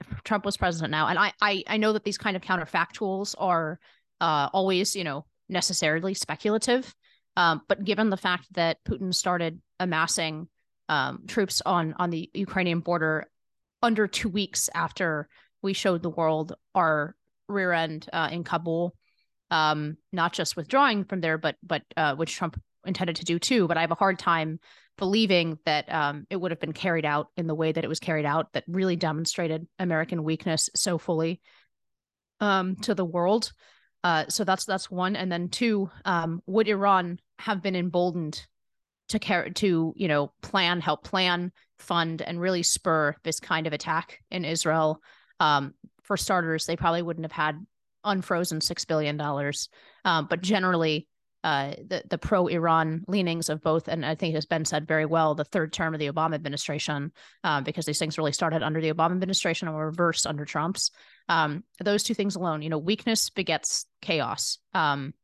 If Trump was president now, and I, I, I know that these kind of counterfactuals are uh, always, you know, necessarily speculative. Um, but given the fact that Putin started amassing um, troops on on the Ukrainian border under two weeks after we showed the world our rear end uh, in Kabul, um, not just withdrawing from there, but but uh, which Trump intended to do too. But I have a hard time believing that um, it would have been carried out in the way that it was carried out that really demonstrated American weakness so fully um, to the world. Uh, so that's that's one, and then two, um, would Iran have been emboldened to care to you know plan, help plan, fund, and really spur this kind of attack in Israel? Um, for starters, they probably wouldn't have had unfrozen six billion dollars, um, but generally uh, the the pro Iran leanings of both, and I think has been said very well, the third term of the Obama administration, um, because these things really started under the Obama administration and were reversed under Trump's. Um, those two things alone, you know, weakness begets chaos, um,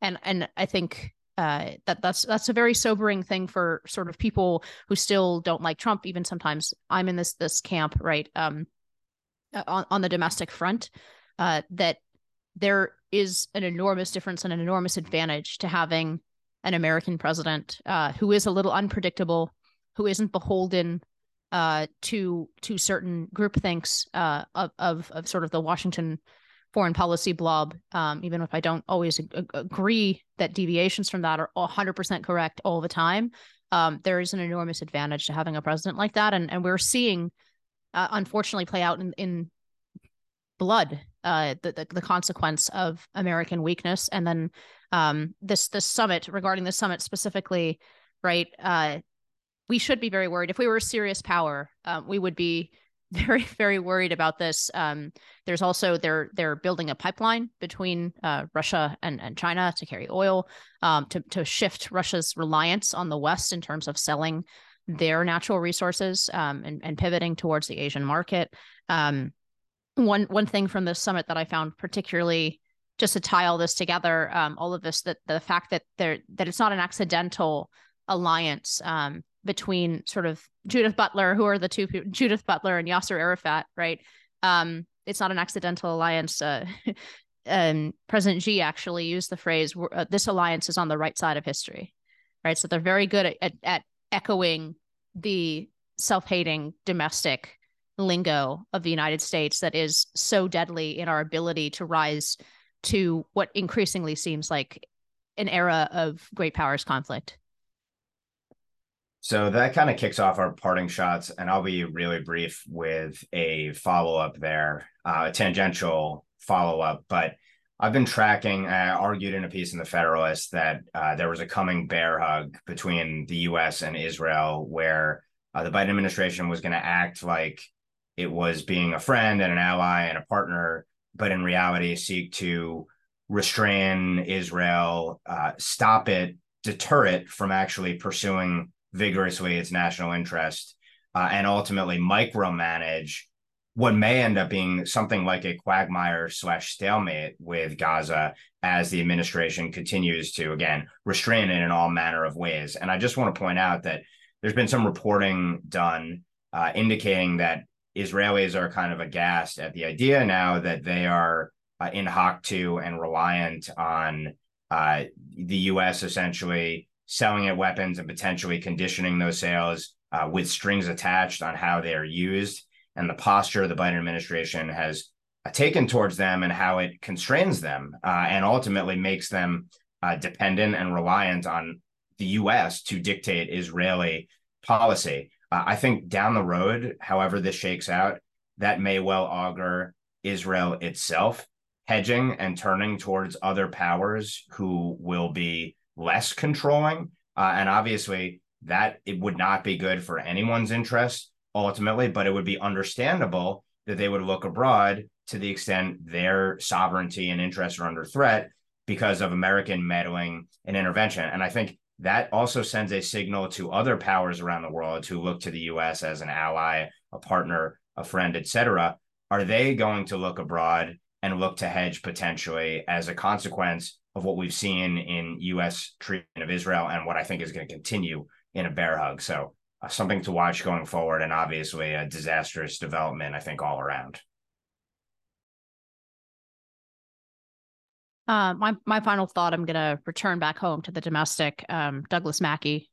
and and I think uh, that that's that's a very sobering thing for sort of people who still don't like Trump. Even sometimes I'm in this this camp, right? Um, on on the domestic front, uh, that there is an enormous difference and an enormous advantage to having an American president uh, who is a little unpredictable, who isn't beholden uh, to to certain groupthinks uh, of, of of sort of the Washington foreign policy blob. Um, even if I don't always ag- agree that deviations from that are 100% correct all the time, um, there is an enormous advantage to having a president like that, and and we're seeing, uh, unfortunately, play out in, in blood, uh, the, the, the consequence of American weakness, and then um, this this summit regarding the summit specifically, right? Uh, we should be very worried. If we were a serious power, um, we would be very very worried about this. Um, there's also they're they're building a pipeline between uh, Russia and, and China to carry oil um, to to shift Russia's reliance on the West in terms of selling their natural resources um, and, and pivoting towards the Asian market. Um, one one thing from this summit that I found particularly just to tie all this together, um, all of this that the fact that there that it's not an accidental alliance um, between sort of Judith Butler, who are the two Judith Butler and Yasser Arafat, right? Um, it's not an accidental alliance. Uh, and President Xi actually used the phrase, uh, "This alliance is on the right side of history," right? So they're very good at, at, at echoing the self-hating domestic lingo of the United States that is so deadly in our ability to rise to what increasingly seems like an era of great powers conflict. So that kind of kicks off our parting shots, and I'll be really brief with a follow up there, uh, a tangential follow up. But I've been tracking, I argued in a piece in the Federalist that uh, there was a coming bear hug between the US and Israel, where uh, the Biden administration was going to act like it was being a friend and an ally and a partner, but in reality, seek to restrain Israel, uh, stop it, deter it from actually pursuing vigorously its national interest uh, and ultimately micromanage what may end up being something like a quagmire slash stalemate with Gaza as the administration continues to again restrain it in all manner of ways. And I just want to point out that there's been some reporting done uh, indicating that Israelis are kind of aghast at the idea now that they are uh, in hock to and reliant on uh, the U.S. essentially selling it weapons and potentially conditioning those sales uh, with strings attached on how they are used and the posture the Biden administration has uh, taken towards them and how it constrains them uh, and ultimately makes them uh, dependent and reliant on the U.S. to dictate Israeli policy. Uh, I think down the road, however this shakes out, that may well augur Israel itself hedging and turning towards other powers who will be less controlling. Uh, and obviously, that it would not be good for anyone's interest ultimately, but it would be understandable that they would look abroad to the extent their sovereignty and interests are under threat because of American meddling and intervention. And I think that also sends a signal to other powers around the world who look to the US as an ally, a partner, a friend, etc. Are they going to look abroad and look to hedge potentially as a consequence of what we've seen in U.S. treatment of Israel and what I think is going to continue in a bear hug. So uh, something to watch going forward, and obviously a disastrous development, I think, all around. Uh, my my final thought. I'm going to return back home to the domestic. Um, Douglas Mackey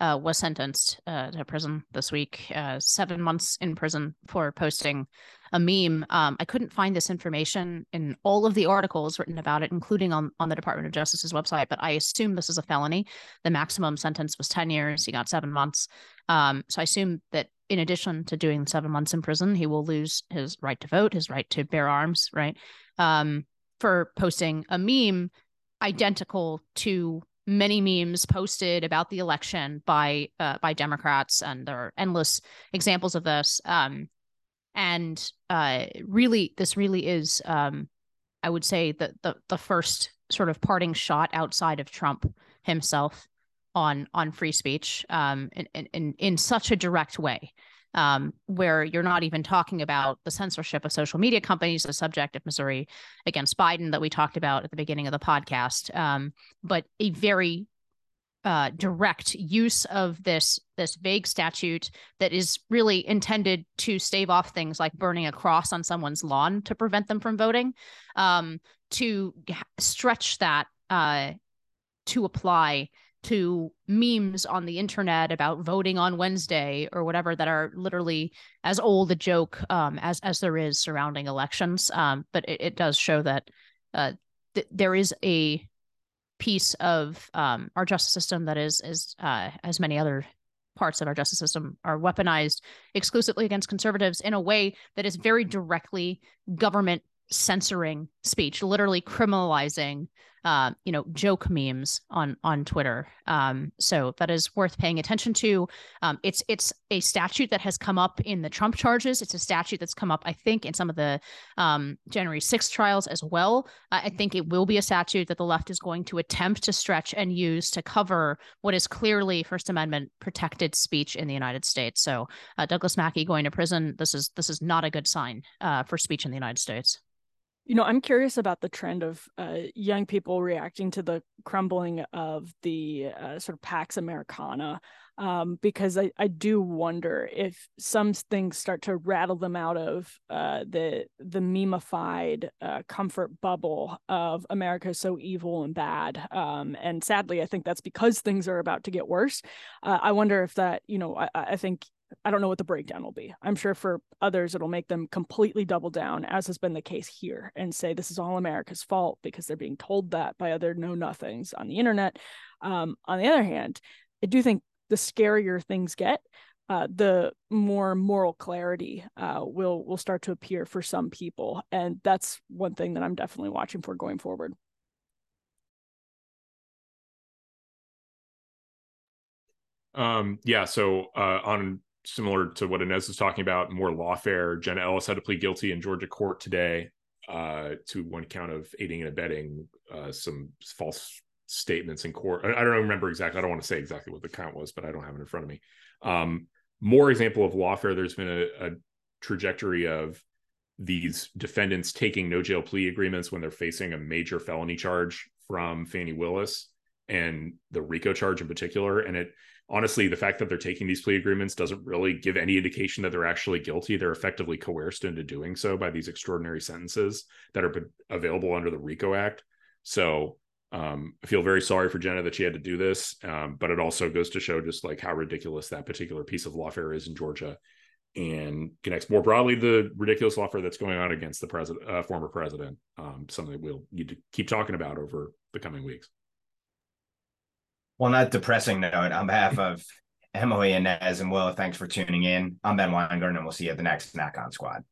uh, was sentenced uh, to prison this week, uh, seven months in prison for posting a meme. Um, I couldn't find this information in all of the articles written about it, including on, on the Department of Justice's website, but I assume this is a felony. The maximum sentence was 10 years. He got seven months. Um, so I assume that in addition to doing seven months in prison, he will lose his right to vote, his right to bear arms, right? Um, for posting a meme identical to many memes posted about the election by uh, by Democrats, and there are endless examples of this. Um, and uh, really, this really is, um, I would say, the, the the first sort of parting shot outside of Trump himself on on free speech um, in, in in such a direct way um, where you're not even talking about the censorship of social media companies, the subject of Missouri against Biden that we talked about at the beginning of the podcast, um, but a very uh, direct use of this this vague statute that is really intended to stave off things like burning a cross on someone's lawn to prevent them from voting, um, to stretch that uh, to apply to memes on the internet about voting on Wednesday or whatever that are literally as old a joke um, as as there is surrounding elections. Um, but it, it, does show that uh, th- there is a piece of um, our justice system that is, is uh, as many other parts of our justice system are weaponized exclusively against conservatives in a way that is very directly government censoring speech, literally criminalizing, uh, you know, joke memes on on Twitter. Um, so that is worth paying attention to. Um, it's it's a statute that has come up in the Trump charges. It's a statute that's come up, I think, in some of the um, January 6th trials as well. I think it will be a statute that the left is going to attempt to stretch and use to cover what is clearly First Amendment protected speech in the United States. So uh, Douglas Mackey going to prison. This is this is not a good sign uh, for speech in the United States. You know, I'm curious about the trend of uh, young people reacting to the crumbling of the uh, sort of Pax Americana, um, because I, I do wonder if some things start to rattle them out of uh, the the memeified uh, comfort bubble of America so evil and bad. Um, and sadly, I think that's because things are about to get worse. Uh, I wonder if that, you know, I, I think I don't know what the breakdown will be. I'm sure for others, it'll make them completely double down, as has been the case here, and say this is all America's fault because they're being told that by other know nothings on the internet. Um, on the other hand, I do think the scarier things get, uh, the more moral clarity uh, will will start to appear for some people, and that's one thing that I'm definitely watching for going forward. Um, yeah. So uh, on similar to what Inez is talking about, more lawfare. Jenna Ellis had to plead guilty in Georgia court today uh, to one count of aiding and abetting uh, some false statements in court. I, I, don't remember exactly. I don't want to say exactly what the count was, but I don't have it in front of me. Um, more example of lawfare. There's been a, a trajectory of these defendants taking no jail plea agreements when they're facing a major felony charge from Fani Willis and the RICO charge in particular. And it honestly, the fact that they're taking these plea agreements doesn't really give any indication that they're actually guilty. They're effectively coerced into doing so by these extraordinary sentences that are available under the RICO Act. So um, I feel very sorry for Jenna that she had to do this, um, but it also goes to show just like how ridiculous that particular piece of lawfare is in Georgia, and connects more broadly the ridiculous lawfare that's going on against the president, uh, former president. Um, something that we'll need to keep talking about over the coming weeks. Well, not depressing note, on behalf of Emily and Nez and Will, thanks for tuning in. I'm Ben Weingarten, and we'll see you at the next NatCon Squad.